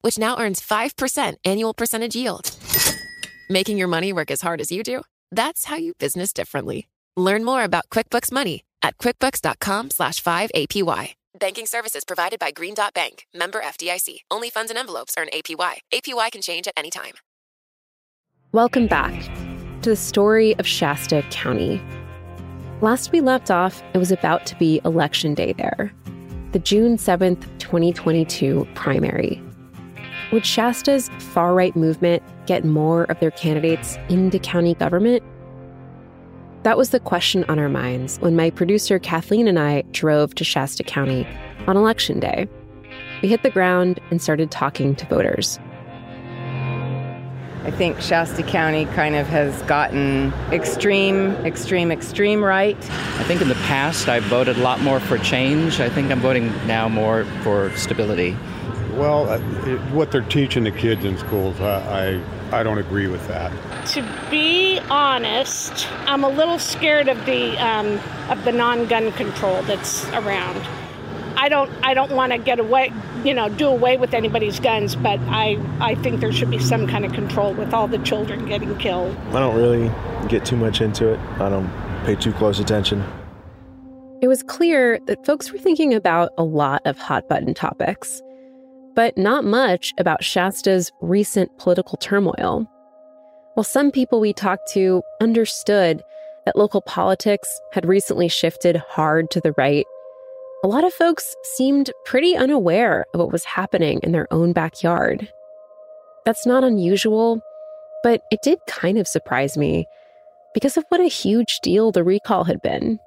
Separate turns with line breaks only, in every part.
which now earns 5% annual percentage yield. Making your money work as hard as you do? That's how you business differently. Learn more about QuickBooks Money at quickbooks.com slash 5APY. Banking services provided by Green Dot Bank, member FDIC. Only funds and envelopes earn APY. APY can change at any time.
Welcome back to the story of Shasta County. Last we left off, it was about to be election day there, the June 7th, 2022 primary. Would Shasta's far right movement get more of their candidates into county government? That was the question on our minds when my producer Kathleen and I drove to Shasta County on election day. We hit the ground and started talking to voters.
I think Shasta County kind of has gotten extreme, extreme, extreme right.
I think in the past I voted a lot more for change. I think I'm voting now more for stability.
Well, uh, it, what they're teaching the kids in schools, I, I, I don't agree with that.
To be honest, I'm a little scared of the um, of the non-gun control that's around. I don't I don't want to get away, you know, do away with anybody's guns, but I I think there should be some kind of control with all the children getting killed.
I don't really get too much into it. I don't pay too close attention.
It was clear that folks were thinking about a lot of hot button topics but not much about Shasta's recent political turmoil. While some people we talked to understood that local politics had recently shifted hard to the right, a lot of folks seemed pretty unaware of what was happening in their own backyard. That's not unusual, but it did kind of surprise me because of what a huge deal the recall had been.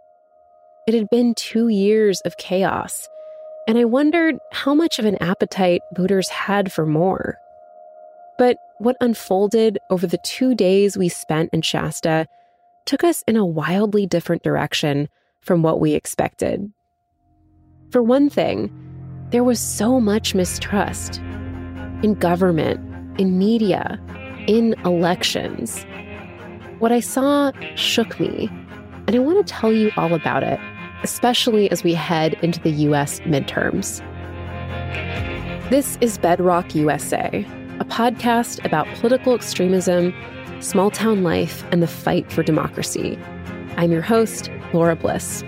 It had been two years of chaos and I wondered how much of an appetite voters had for more. But what unfolded over the two days we spent in Shasta took us in a wildly different direction from what we expected. For one thing, there was so much mistrust in government, in media, in elections. What I saw shook me, and I want to tell you all about it especially as we head into the US midterms. This is Bedrock USA, a podcast about political extremism, small town life, and the fight for democracy. I'm your host, Laura Bliss.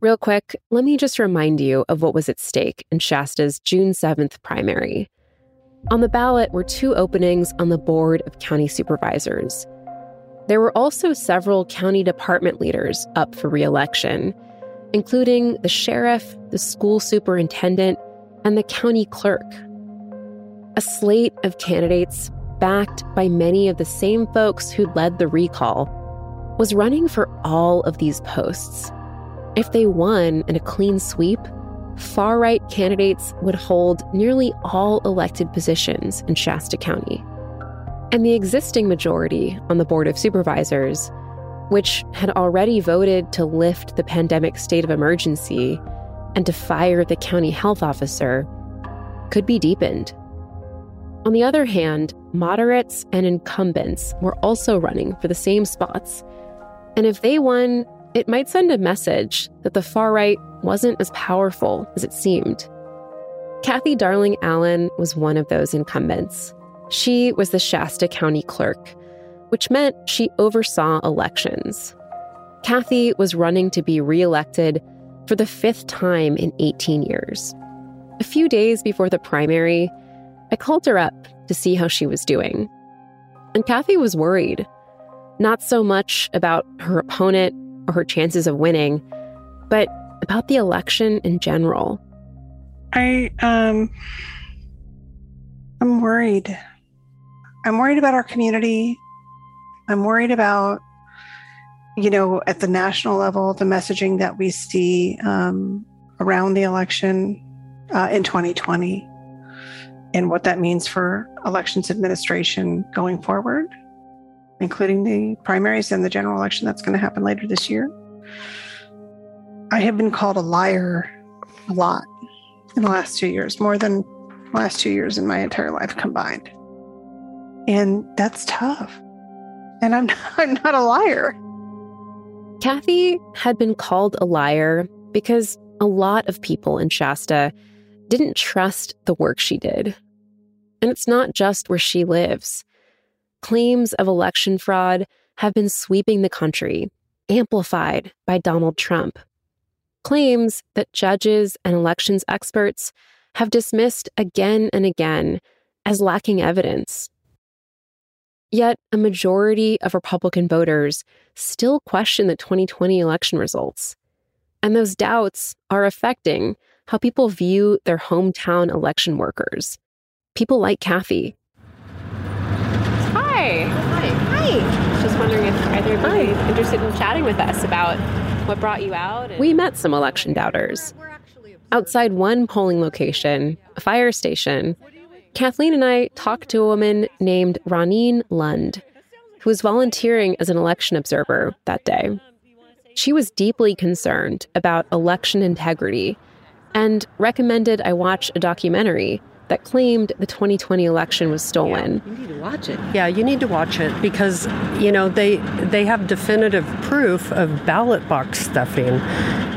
Real quick, let me just remind you of what was at stake in Shasta's June 7th primary. On the ballot were two openings on the Board of County Supervisors. There were also several county department leaders up for reelection, including the sheriff, the school superintendent, and the county clerk. A slate of candidates, backed by many of the same folks who led the recall, was running for all of these posts. If they won in a clean sweep, far right candidates would hold nearly all elected positions in Shasta County. And the existing majority on the Board of Supervisors, which had already voted to lift the pandemic state of emergency and to fire the county health officer, could be deepened. On the other hand, moderates and incumbents were also running for the same spots. And if they won, it might send a message that the far right wasn't as powerful as it seemed. Cathy Darling Allen was one of those incumbents. She was the Shasta County clerk, which meant she oversaw elections. Cathy was running to be reelected for the fifth time in 18 years. A few days before the primary, I called her up to see how she was doing. And Cathy was worried, not so much about her opponent or her chances of winning, but about the election in general.
I um I'm worried. I'm worried about our community. I'm worried about you know, at the national level, the messaging that we see um, around the election uh, in 2020 and what that means for elections administration going forward, including the primaries and the general election that's going to happen later this year. I have been called a liar a lot in the last two years, more than last two years in my entire life combined. And that's tough. And I'm not, I'm not a liar.
Cathy had been called a liar because a lot of people in Shasta didn't trust the work she did. And it's not just where she lives. Claims of election fraud have been sweeping the country, amplified by Donald Trump. Claims that judges and elections experts have dismissed again and again as lacking evidence. Yet, a majority of Republican voters still question the 2020 election results. And those doubts are affecting how people view their hometown election workers. People like Cathy.
Hi. Hi. Hi. Just wondering if either of you would interested in chatting with us about what brought you out.
And- we met some election doubters. Outside one polling location, a fire station, Kathleen and I talked to a woman named Roneen Lund, who was volunteering as an election observer that day. She was deeply concerned about election integrity and recommended I watch a documentary that claimed the 2020 election was stolen.
Yeah, you need to watch it. Yeah, you need to watch it because you know they they have definitive proof of ballot box stuffing,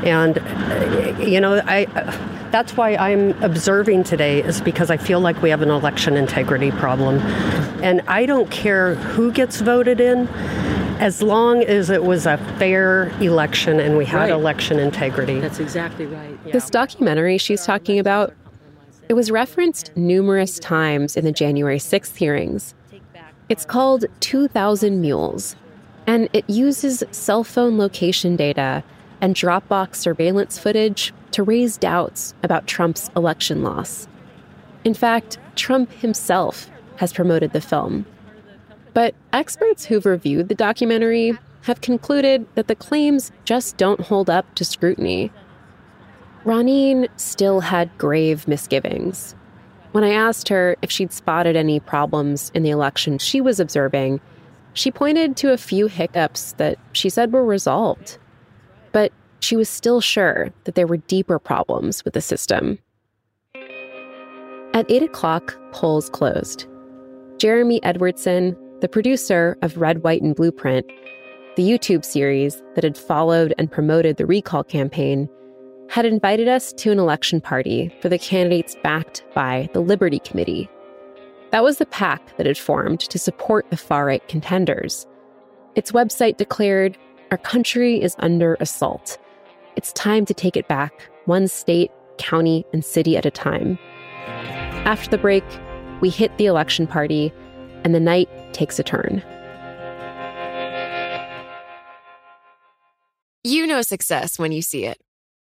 and you know I. That's why I'm observing today is because I feel like we have an election integrity problem. And I don't care who gets voted in as long as it was a fair election and we had
right.
election integrity.
That's exactly right.
Yeah. This documentary she's talking about it was referenced numerous times in the January 6th hearings. It's called 2000 Mules, and it uses cell phone location data and Dropbox surveillance footage to raise doubts about Trump's election loss. In fact, Trump himself has promoted the film. But experts who've reviewed the documentary have concluded that the claims just don't hold up to scrutiny. Roneen still had grave misgivings. When I asked her if she'd spotted any problems in the election she was observing, she pointed to a few hiccups that she said were resolved. But she was still sure that there were deeper problems with the system. At 8 o'clock, polls closed. Jeremy Edwardson, the producer of Red, White, and Blueprint, the YouTube series that had followed and promoted the recall campaign, had invited us to an election party for the candidates backed by the Liberty Committee. That was the PAC that had formed to support the far right contenders. Its website declared Our country is under assault. It's time to take it back, one state, county, and city at a time. After the break, we hit the election party, and the night takes a turn.
You know success when you see it,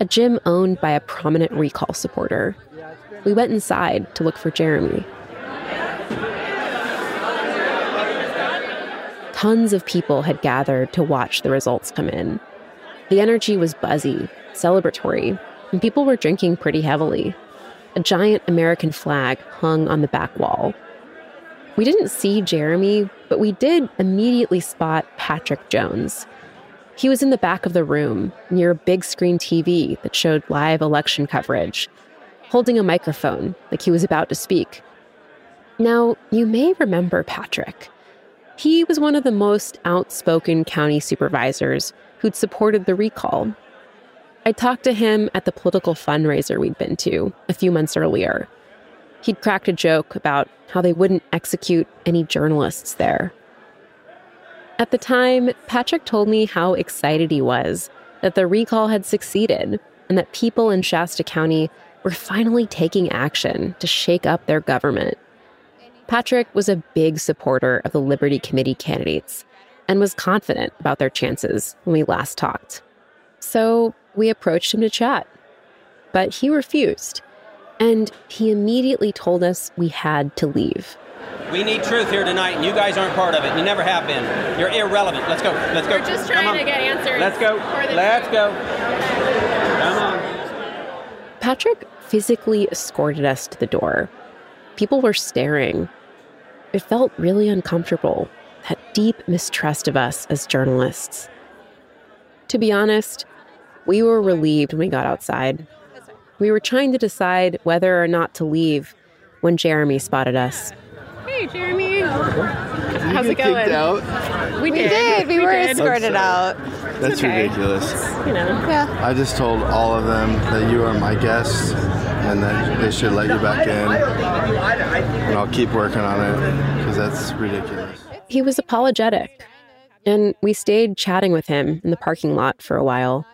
A gym owned by a prominent recall supporter. We went inside to look for Jeremy. Tons of people had gathered to watch the results come in. The energy was buzzy, celebratory, and people were drinking pretty heavily. A giant American flag hung on the back wall. We didn't see Jeremy, but we did immediately spot Patrick Jones. He was in the back of the room, near a big screen TV that showed live election coverage, holding a microphone like he was about to speak. Now, you may remember Patrick. He was one of the most outspoken county supervisors who'd supported the recall. I talked to him at the political fundraiser we'd been to a few months earlier. He'd cracked a joke about how they wouldn't execute any journalists there. At the time, Patrick told me how excited he was that the recall had succeeded and that people in Shasta County were finally taking action to shake up their government. Patrick was a big supporter of the Liberty Committee candidates and was confident about their chances when we last talked. So we approached him to chat. But he refused, and he immediately told us we had to leave.
We need truth here tonight, and you guys aren't part of it. You never have been. You're irrelevant. Let's go. Let's go.
We're just trying to get answers.
Let's go. Let's go. Come on.
Patrick physically escorted us to the door. People were staring. It felt really uncomfortable, that deep mistrust of us as journalists. To be honest, we were relieved when we got outside. We were trying to decide whether or not to leave when Jeremy spotted us.
Hey, Jeremy. How's it
get kicked
going?
out?
We
We
did.
did. We were
did.
escorted out.
That's
okay.
ridiculous.
You know.
Yeah.
I just told all of them that you are my guest and that they should let you back in. And I'll keep working on it because that's ridiculous.
He was apologetic, and we stayed chatting with him in the parking lot for a while.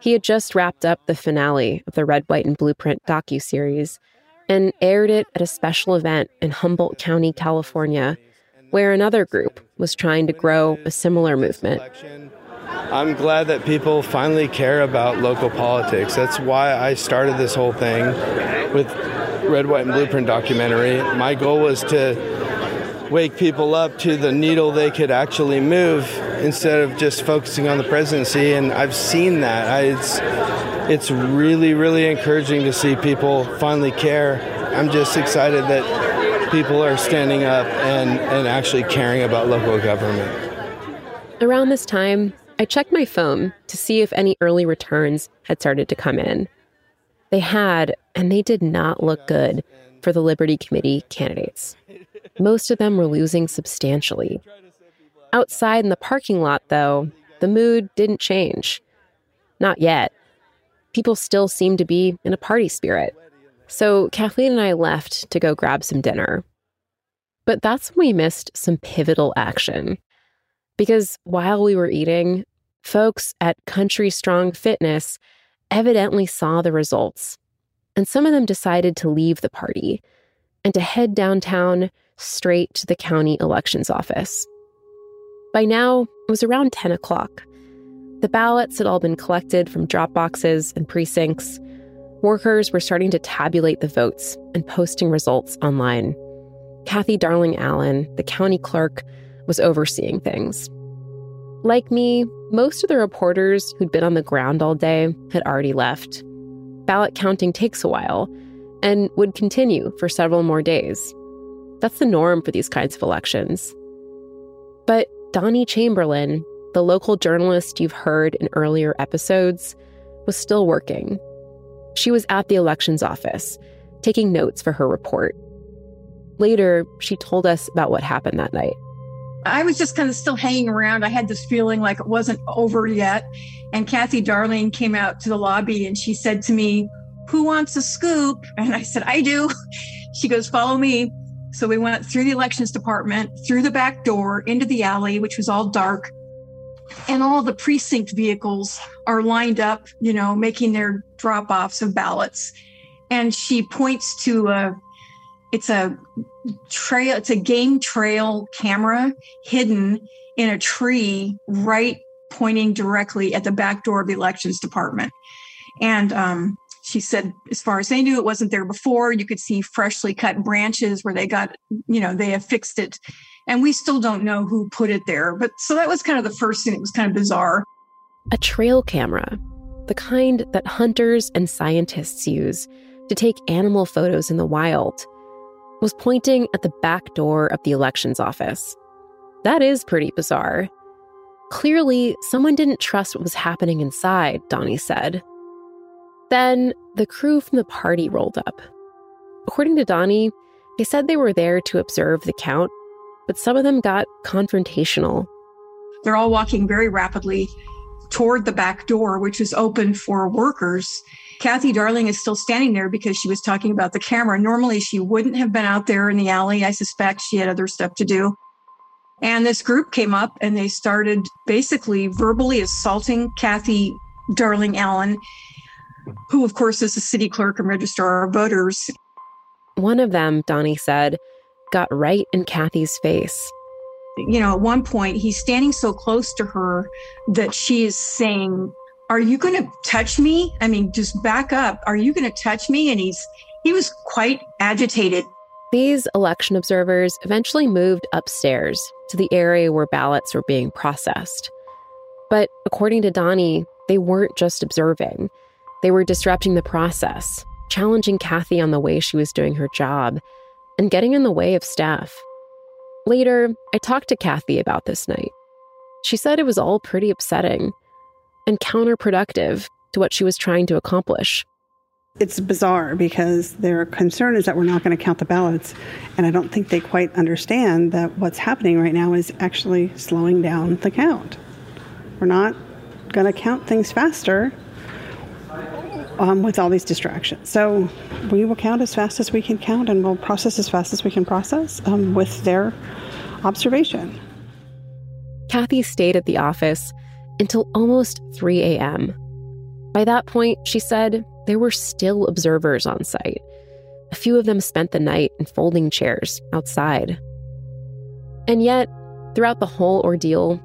He had just wrapped up the finale of the Red, White, and Blueprint docu-series and aired it at a special event in Humboldt County, California, where another group was trying to grow a similar movement.
I'm glad that people finally care about local politics. That's why I started this whole thing with Red, White, and Blueprint documentary. My goal was to wake people up to the needle they could actually move instead of just focusing on the presidency. And I've seen that. I, it's, it's really, really encouraging to see people finally care. I'm just excited that people are standing up and, and actually caring about local government.
Around this time, I checked my phone to see if any early returns had started to come in. They had, and they did not look good for the Liberty Committee candidates. Most of them were losing substantially. Outside in the parking lot, though, the mood didn't change. Not yet. People still seemed to be in a party spirit. So Kathleen and I left to go grab some dinner. But that's when we missed some pivotal action. Because while we were eating, folks at Country Strong Fitness evidently saw the results. And some of them decided to leave the party and to head downtown straight to the county elections office. By now, it was around 10 o'clock. The ballots had all been collected from drop boxes and precincts. Workers were starting to tabulate the votes and posting results online. Cathy Darling Allen, the county clerk, was overseeing things. Like me, most of the reporters who'd been on the ground all day had already left. Ballot counting takes a while and would continue for several more days. That's the norm for these kinds of elections. But Doni Chamberlain, the local journalist you've heard in earlier episodes, was still working. She was at the elections office, taking notes for her report. Later, she told us about what happened that night.
I was just kind of still hanging around. I had this feeling like it wasn't over yet. And Cathy Darling came out to the lobby and she said to me, Who wants a scoop? And I said, I do. She goes, Follow me. So we went through the elections department, through the back door, into the alley, which was all dark. And all the precinct vehicles are lined up, you know, making their drop offs of ballots. And she points to a, it's a trail, it's a game trail camera hidden in a tree right pointing directly at the back door of the elections department. And um, she said, as far as they knew, it wasn't there before. You could see freshly cut branches where they got, you know, they have fixed it. And we still don't know who put it there. But so that was kind of the first thing. It was kind of bizarre.
A trail camera, the kind that hunters and scientists use to take animal photos in the wild, was pointing at the back door of the elections office. That is pretty bizarre. Clearly, someone didn't trust what was happening inside, Doni said. Then the crew from the party rolled up. According to Doni, they said they were there to observe the count, but some of them got confrontational.
They're all walking very rapidly toward the back door, which is open for workers. Cathy Darling is still standing there because she was talking about the camera. Normally, she wouldn't have been out there in the alley. I suspect she had other stuff to do. And this group came up and they started basically verbally assaulting Cathy Darling Allen, who, of course, is the city clerk and registrar of voters.
One of them, Doni said, got right in Cathy's face.
You know, at one point, he's standing so close to her that she is saying, Are you going to touch me? I mean, just back up. Are you going to touch me? And he's, he was quite agitated.
These election observers eventually moved upstairs to the area where ballots were being processed. But according to Doni, they weren't just observing, they were disrupting the process, challenging Cathy on the way she was doing her job, and getting in the way of staff. Later, I talked to Cathy about this night. She said it was all pretty upsetting and counterproductive to what she was trying to accomplish.
It's bizarre because their concern is that we're not going to count the ballots. And I don't think they quite understand that what's happening right now is actually slowing down the count. We're not going to count things faster um, with all these distractions. So we will count as fast as we can count and we'll process as fast as we can process um, with their observation.
Cathy stayed at the office until almost 3 a.m. By that point, she said there were still observers on site. A few of them spent the night in folding chairs outside. And yet, throughout the whole ordeal,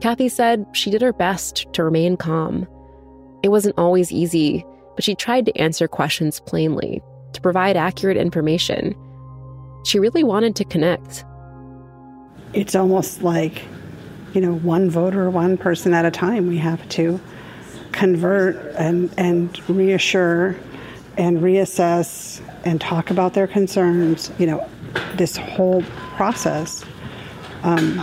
Cathy said she did her best to remain calm. It wasn't always easy, but she tried to answer questions plainly, to provide accurate information. She really wanted to connect.
It's almost like, you know, one voter, one person at a time. We have to convert and, and reassure and reassess and talk about their concerns, you know, this whole process um,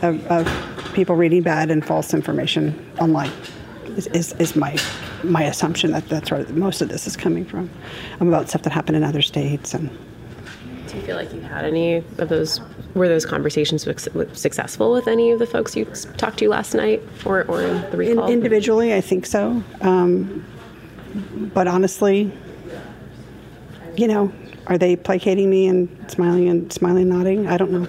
of, of, people reading bad and false information online is, is, is, my my assumption that that's where most of this is coming from about stuff that happened in other states and
do you feel like you had any of those were those conversations successful with any of the folks you talked to last night or, or in the recall?
In, individually, I think so. Um, but honestly, you know, are they placating me and smiling and smiling, nodding? I don't know.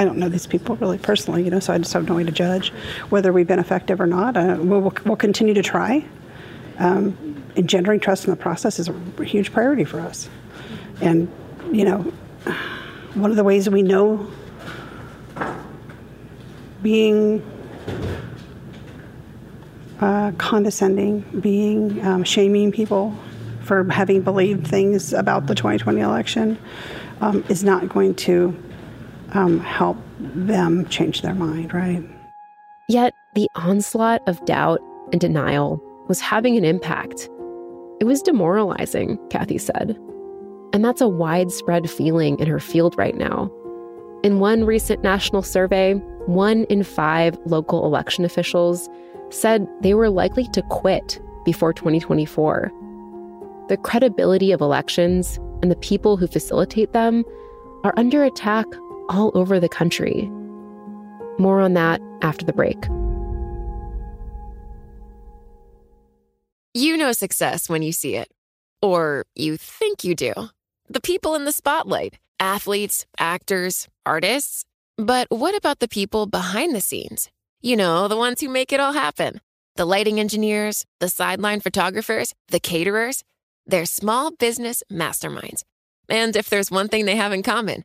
I don't know these people really personally, you know, so I just have no way to judge whether we've been effective or not. Uh, we'll, we'll, continue to try. Um, engendering trust in the process is a huge priority for us. And, you know, one of the ways we know being uh, condescending, being um, shaming people for having believed things about the 2020 election um, is not going to um, help them change their mind, right?
Yet the onslaught of doubt and denial was having an impact. It was demoralizing, Cathy said. And that's a widespread feeling in her field right now. In one recent national survey, one in five local election officials said they were likely to quit before 2024. The credibility of elections and the people who facilitate them are under attack all over the country. More on that after the break.
You know success when you see it, or you think you do the people in the spotlight athletes, actors, artists. But what about the people behind the scenes? You know, the ones who make it all happen the lighting engineers, the sideline photographers, the caterers. They're small business masterminds. And if there's one thing they have in common,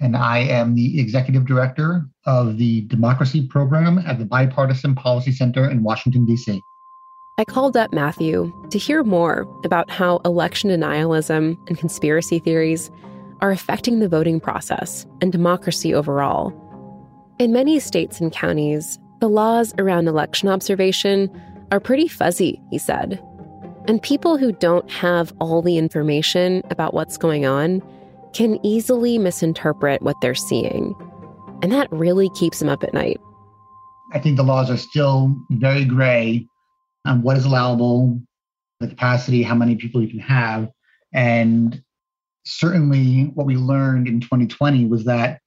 and I am the Executive Director of the Democracy Program at the Bipartisan Policy Center in Washington, D.C.
I called up Matthew to hear more about how election denialism and conspiracy theories are affecting the voting process and democracy overall. In many states and counties, the laws around election observation are pretty fuzzy, he said. And people who don't have all the information about what's going on can easily misinterpret what they're seeing. And that really keeps them up at night.
I think the laws are still very gray on what is allowable, the capacity, how many people you can have. And certainly what we learned in 2020 was that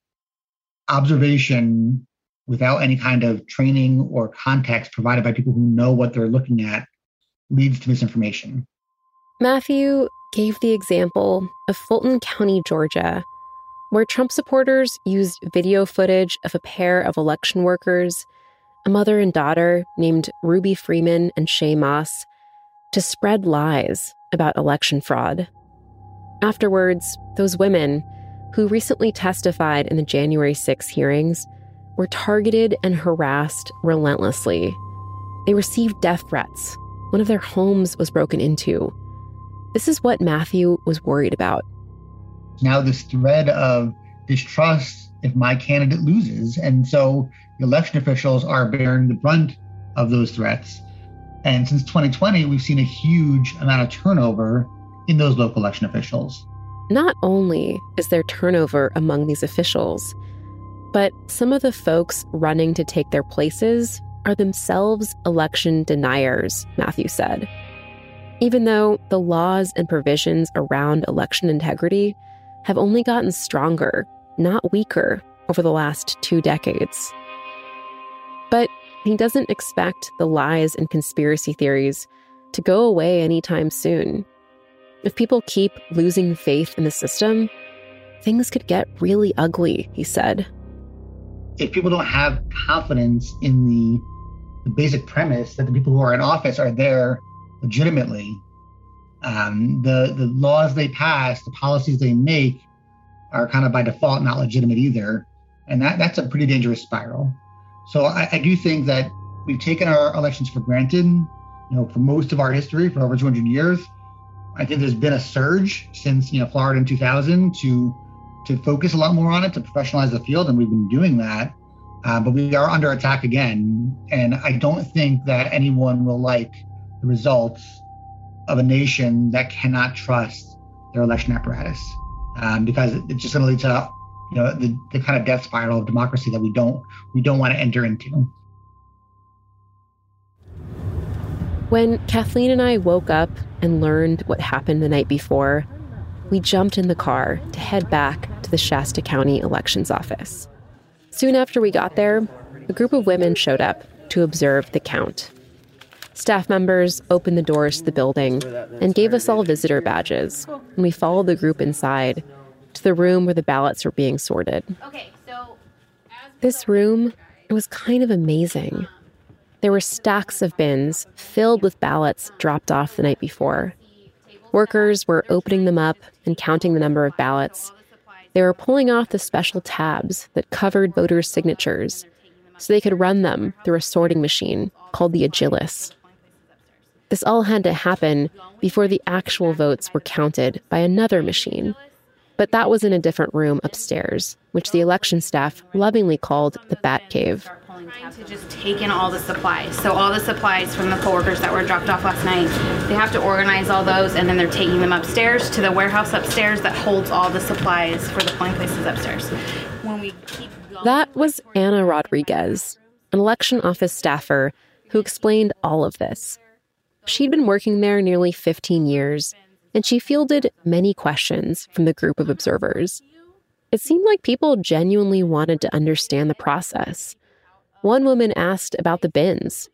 observation without any kind of training or context provided by people who know what they're looking at leads to misinformation.
Matthew gave the example of Fulton County, Georgia, where Trump supporters used video footage of a pair of election workers, a mother and daughter named Ruby Freeman and Shaye Moss, to spread lies about election fraud. Afterwards, those women, who recently testified in the January 6 hearings, were targeted and harassed relentlessly. They received death threats. One of their homes was broken into. This is what Matthew was worried about.
Now, this thread of distrust if my candidate loses. And so the election officials are bearing the brunt of those threats. And since 2020, we've seen a huge amount of turnover in those local election officials.
Not only is there turnover among these officials, but some of the folks running to take their places are themselves election deniers, Matthew said. Even though the laws and provisions around election integrity have only gotten stronger, not weaker, over the last two decades. But he doesn't expect the lies and conspiracy theories to go away anytime soon. If people keep losing faith in the system, things could get really ugly, he said.
If people don't have confidence in the, the basic premise that the people who are in office are there legitimately, um, the, the laws they pass, the policies they make are kind of by default not legitimate either. And that, that's a pretty dangerous spiral. So I, I do think that we've taken our elections for granted, you know, for most of our history, for over 200 years. I think there's been a surge since you know Florida in 2000 to to focus a lot more on it, to professionalize the field, and we've been doing that. Uh, but we are under attack again, and I don't think that anyone will like the results of a nation that cannot trust their election apparatus, um, because it's just going to lead to you know the, the kind of death spiral of democracy that we don't we don't want to enter into.
When Kathleen and I woke up and learned what happened the night before, we jumped in the car to head back to the Shasta County Elections Office. Soon after we got there, a group of women showed up to observe the count. Staff members opened the doors to the building and gave us all visitor badges, and we followed the group inside to the room where the ballots were being sorted. Okay, so this room, it was kind of amazing. There were stacks of bins filled with ballots dropped off the night before. Workers were opening them up and counting the number of ballots. They were pulling off the special tabs that covered voters' signatures so they could run them through a sorting machine called the Agilis. This all had to happen before the actual votes were counted by another machine. But that was in a different room upstairs, which the election staff lovingly called the Bat Cave.
to just take in all the supplies. So all the supplies from the coworkers that were dropped off last night, they have to organize all those and then they're taking them upstairs to the warehouse upstairs that holds all the supplies for the polling places upstairs. When we keep
That was Anna Rodriguez, an election office staffer who explained all of this. She'd been working there nearly 15 years, and she fielded many questions from the group of observers. It seemed like people genuinely wanted to understand the process. One woman asked about the bins.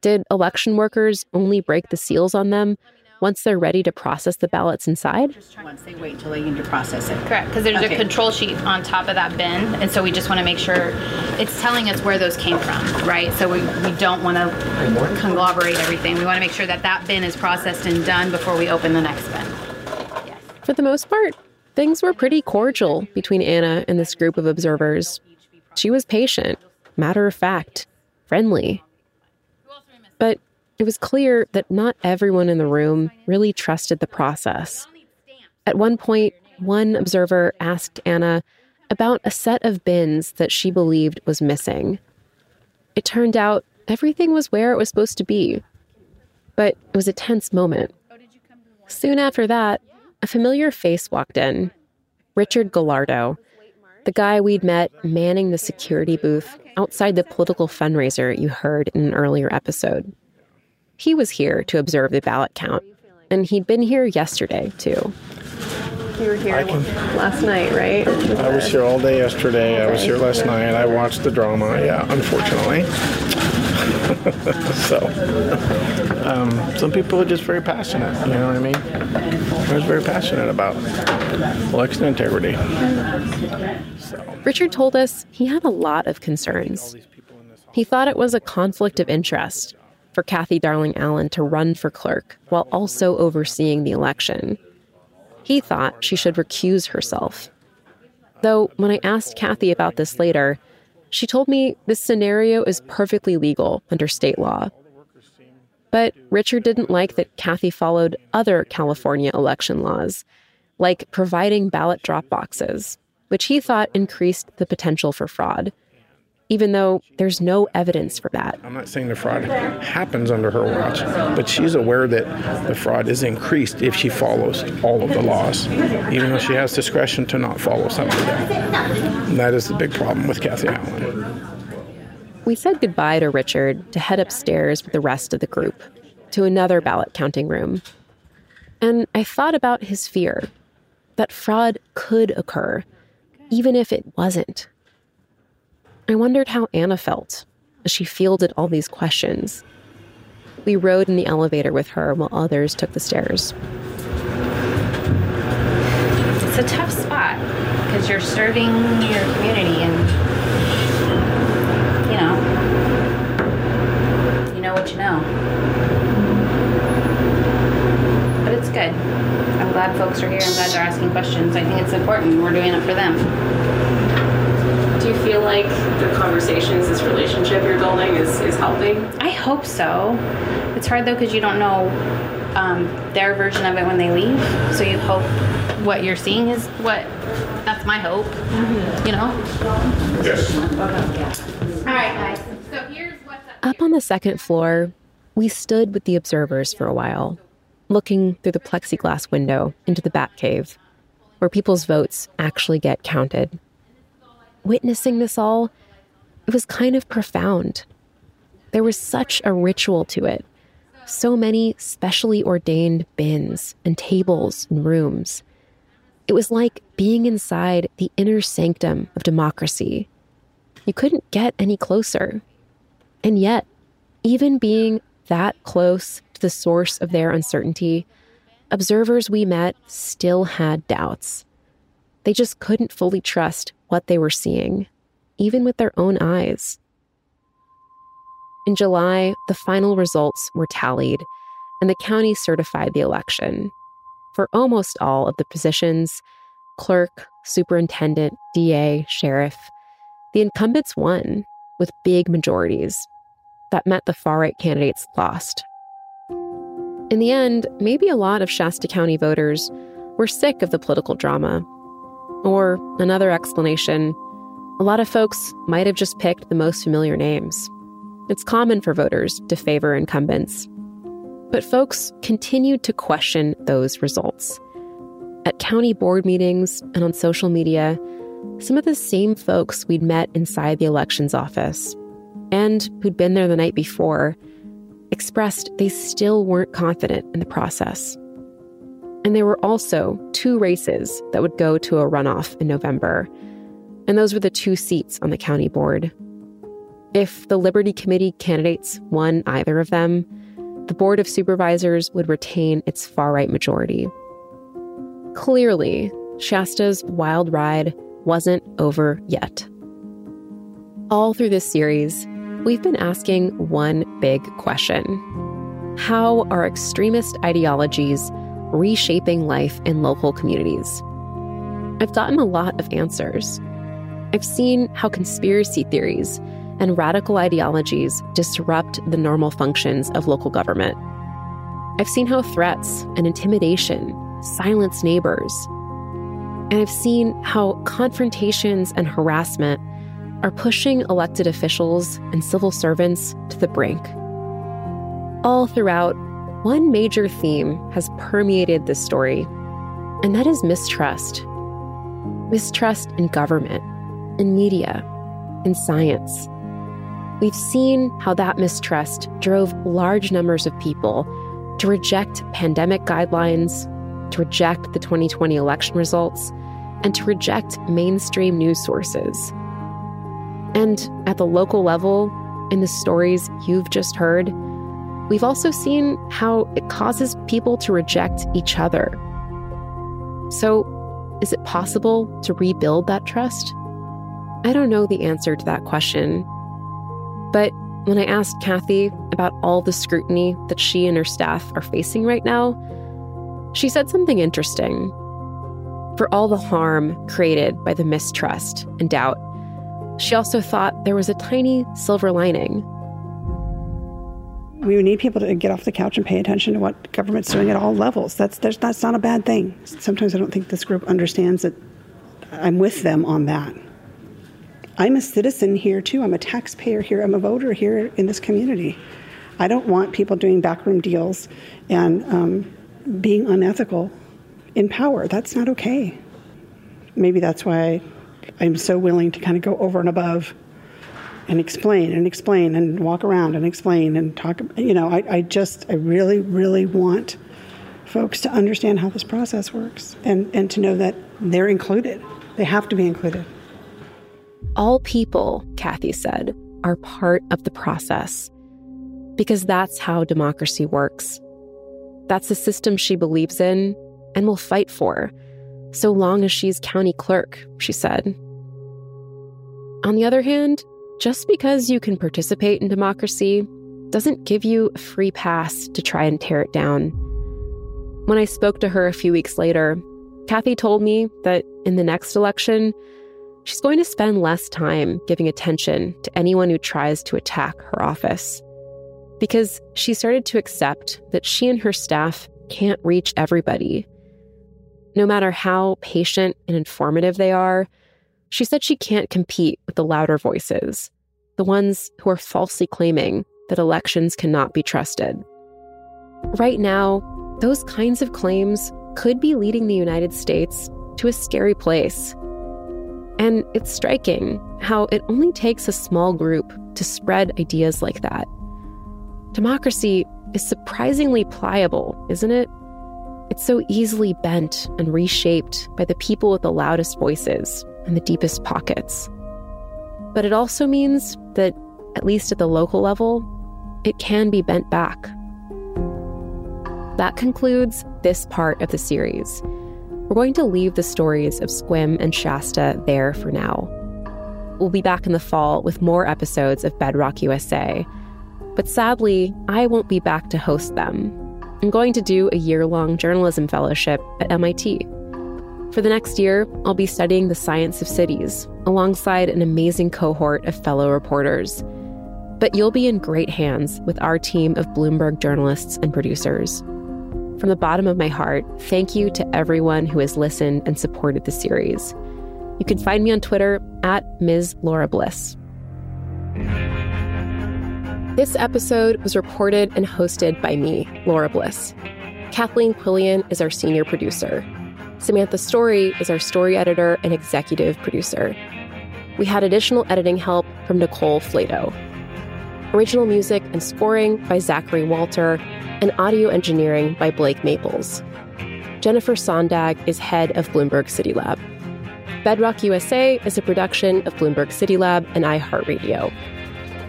Did election workers only break the seals on them once they're ready to process the ballots inside?
Once they wait until they need to process it. Correct, because there's
Okay.
a control sheet on top of that bin, and so we just want to make sure it's telling us where those came from, right? So we, we don't want to conglomerate everything. We want to make sure that that bin is processed and done before we open the next bin.
For the most part, things were pretty cordial between Anna and this group of observers. She was patient, matter of fact, friendly. But it was clear that not everyone in the room really trusted the process. At one point, one observer asked Anna about a set of bins that she believed was missing. It turned out everything was where it was supposed to be. But it was a tense moment. Soon after that, a familiar face walked in Richard Gallardo, the guy we'd met manning the security booth outside the political fundraiser you heard in an earlier episode. He was here to observe the ballot count, and he'd been here yesterday, too.
You were here last night, right?
I was here all day yesterday. I was here last night. I watched the drama. Yeah, unfortunately. so, um, some people are just very passionate. You know what I mean? I was very passionate about election integrity.
Richard told us he had a lot of concerns. He thought it was a conflict of interest for Cathy Darling Allen to run for clerk while also overseeing the election. He thought she should recuse herself. Though, when I asked Cathy about this later, she told me this scenario is perfectly legal under state law. But Richard didn't like that Cathy followed other California election laws, like providing ballot drop boxes, which he thought increased the potential for fraud, even though there's no evidence for that.
I'm not saying the fraud happens under her watch, but she's aware that the fraud is increased if she follows all of the laws, even though she has discretion to not follow some of them. That is the big problem with Cathy Allen.
We said goodbye to Richard to head upstairs with the rest of the group to another ballot counting room. And I thought about his fear that fraud could occur, even if it wasn't. I wondered how Anna felt as she fielded all these questions. We rode in the elevator with her while others took the stairs.
It's a tough spot because you're serving your community and, you know, you know what you know. But it's good. I'm glad folks are here. I'm glad they're asking questions. I think it's important. We're doing it for them.
Do you feel like the conversations, this relationship you're building, is, is helping?
I hope so. It's hard though because you don't know um, their version of it when they leave. So you hope what you're seeing is what. That's my hope. You know.
Yes.
All right, guys. So here's what's up.
Up on the second floor, we stood with the observers for a while, looking through the plexiglass window into the Batcave, where people's votes actually get counted. Witnessing this all, it was kind of profound. There was such a ritual to it. So many specially ordained bins and tables and rooms. It was like being inside the inner sanctum of democracy. You couldn't get any closer. And yet, even being that close to the source of their uncertainty, observers we met still had doubts. They just couldn't fully trust what they were seeing, even with their own eyes. In July, the final results were tallied, and the county certified the election. For almost all of the positions clerk, superintendent, DA, sheriff the incumbents won with big majorities. That meant the far right candidates lost. In the end, maybe a lot of Shasta County voters were sick of the political drama. Or another explanation a lot of folks might have just picked the most familiar names. It's common for voters to favor incumbents. But folks continued to question those results. At county board meetings and on social media, some of the same folks we'd met inside the elections office and who'd been there the night before expressed they still weren't confident in the process. And there were also two races that would go to a runoff in November, and those were the two seats on the county board. If the Liberty Committee candidates won either of them, the Board of Supervisors would retain its far right majority. Clearly, Shasta's wild ride wasn't over yet. All through this series, we've been asking one big question How are extremist ideologies reshaping life in local communities? I've gotten a lot of answers. I've seen how conspiracy theories and radical ideologies disrupt the normal functions of local government. I've seen how threats and intimidation silence neighbors. And I've seen how confrontations and harassment are pushing elected officials and civil servants to the brink. All throughout, one major theme has permeated this story, and that is mistrust. Mistrust in government, in media, in science. We've seen how that mistrust drove large numbers of people to reject pandemic guidelines, to reject the 2020 election results, and to reject mainstream news sources. And at the local level, in the stories you've just heard, we've also seen how it causes people to reject each other. So, is it possible to rebuild that trust? I don't know the answer to that question. But when I asked Cathy about all the scrutiny that she and her staff are facing right now, she said something interesting. For all the harm created by the mistrust and doubt, she also thought there was a tiny silver lining.
We need people to get off the couch and pay attention to what government's doing at all levels. That's that's not a bad thing. Sometimes I don't think this group understands that I'm with them on that. I'm a citizen here too. I'm a taxpayer here. I'm a voter here in this community. I don't want people doing backroom deals and um, being unethical in power. That's not okay. Maybe that's why I'm so willing to kind of go over and above and explain and explain and walk around and explain and talk. You know, I, I just, I really, really want folks to understand how this process works and, and to know that they're included. They have to be included.
All people, Cathy said, are part of the process because that's how democracy works. That's the system she believes in and will fight for, so long as she's county clerk, she said. On the other hand, just because you can participate in democracy doesn't give you a free pass to try and tear it down. When I spoke to her a few weeks later, Cathy told me that in the next election, she's going to spend less time giving attention to anyone who tries to attack her office because she started to accept that she and her staff can't reach everybody. No matter how patient and informative they are, she said she can't compete with the louder voices, the ones who are falsely claiming that elections cannot be trusted. Right now, those kinds of claims could be leading the United States to a scary place. And it's striking how it only takes a small group to spread ideas like that. Democracy is surprisingly pliable, isn't it? It's so easily bent and reshaped by the people with the loudest voices and the deepest pockets. But it also means that, at least at the local level, it can be bent back. That concludes this part of the series. We're going to leave the stories of Sequim and Shasta there for now. We'll be back in the fall with more episodes of Bedrock USA but sadly, I won't be back to host them. I'm going to do a year long journalism fellowship at MIT. For the next year, I'll be studying the science of cities alongside an amazing cohort of fellow reporters. But you'll be in great hands with our team of Bloomberg journalists and producers. From the bottom of my heart, thank you to everyone who has listened and supported the series. You can find me on Twitter at Ms. Laura Bliss. This episode was reported and hosted by me, Laura Bliss. Kathleen Quillian is our senior producer. Samantha Story is our story editor and executive producer. We had additional editing help from Nicole Flatow. Original music and scoring by Zachary Walter, and audio engineering by Blake Maples. Jennifer Sondag is head of Bloomberg City Lab. Bedrock USA is a production of Bloomberg City Lab and iHeartRadio.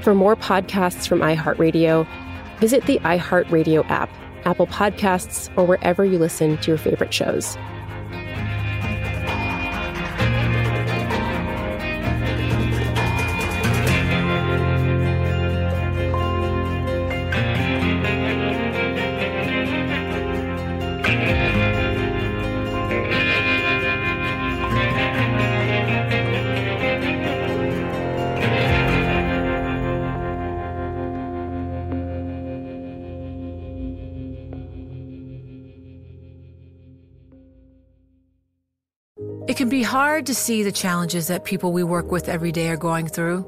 For more podcasts from iHeartRadio, visit the iHeartRadio app, Apple Podcasts, or wherever you listen to your favorite shows.
Be hard to see the challenges that people we work with every day are going through.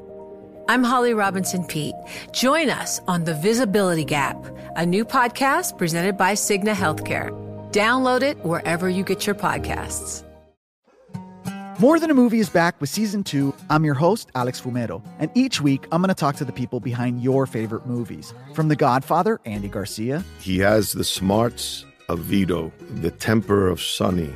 I'm Holly Robinson Peete. Join us on The Visibility Gap, a new podcast presented by Cigna Healthcare. Download it wherever you get your podcasts.
More Than a Movie is back with season two. I'm your host, Alex Fumero, and each week I'm going to talk to the people behind your favorite movies. From The Godfather, Andy Garcia.
He has the smarts of Vito, the temper of Sonny,